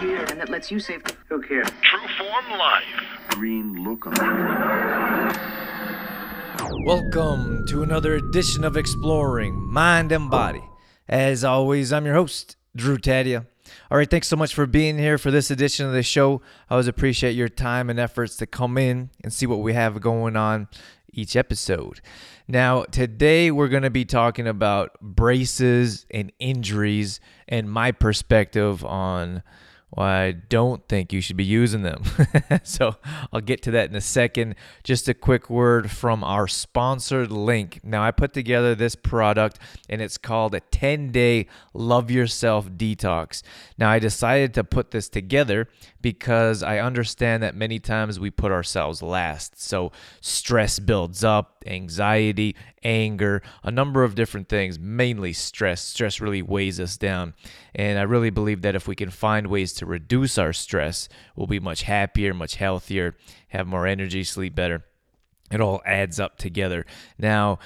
here and that lets you save. Who cares? True form Life. Green look Welcome to another edition of Exploring Mind and Body. As always, I'm your host, Drew Tadia. All right, thanks so much for being here for this edition of the show. I always appreciate your time and efforts to come in and see what we have going on each episode. Now, today we're going to be talking about braces and injuries and my perspective on why I don't think you should be using them. so I'll get to that in a second. Just a quick word from our sponsored link. Now, I put together this product and it's called a 10 day Love Yourself Detox. Now, I decided to put this together because I understand that many times we put ourselves last. So stress builds up, anxiety, anger, a number of different things, mainly stress. Stress really weighs us down. And I really believe that if we can find ways to reduce our stress, we'll be much happier, much healthier, have more energy, sleep better. It all adds up together. Now,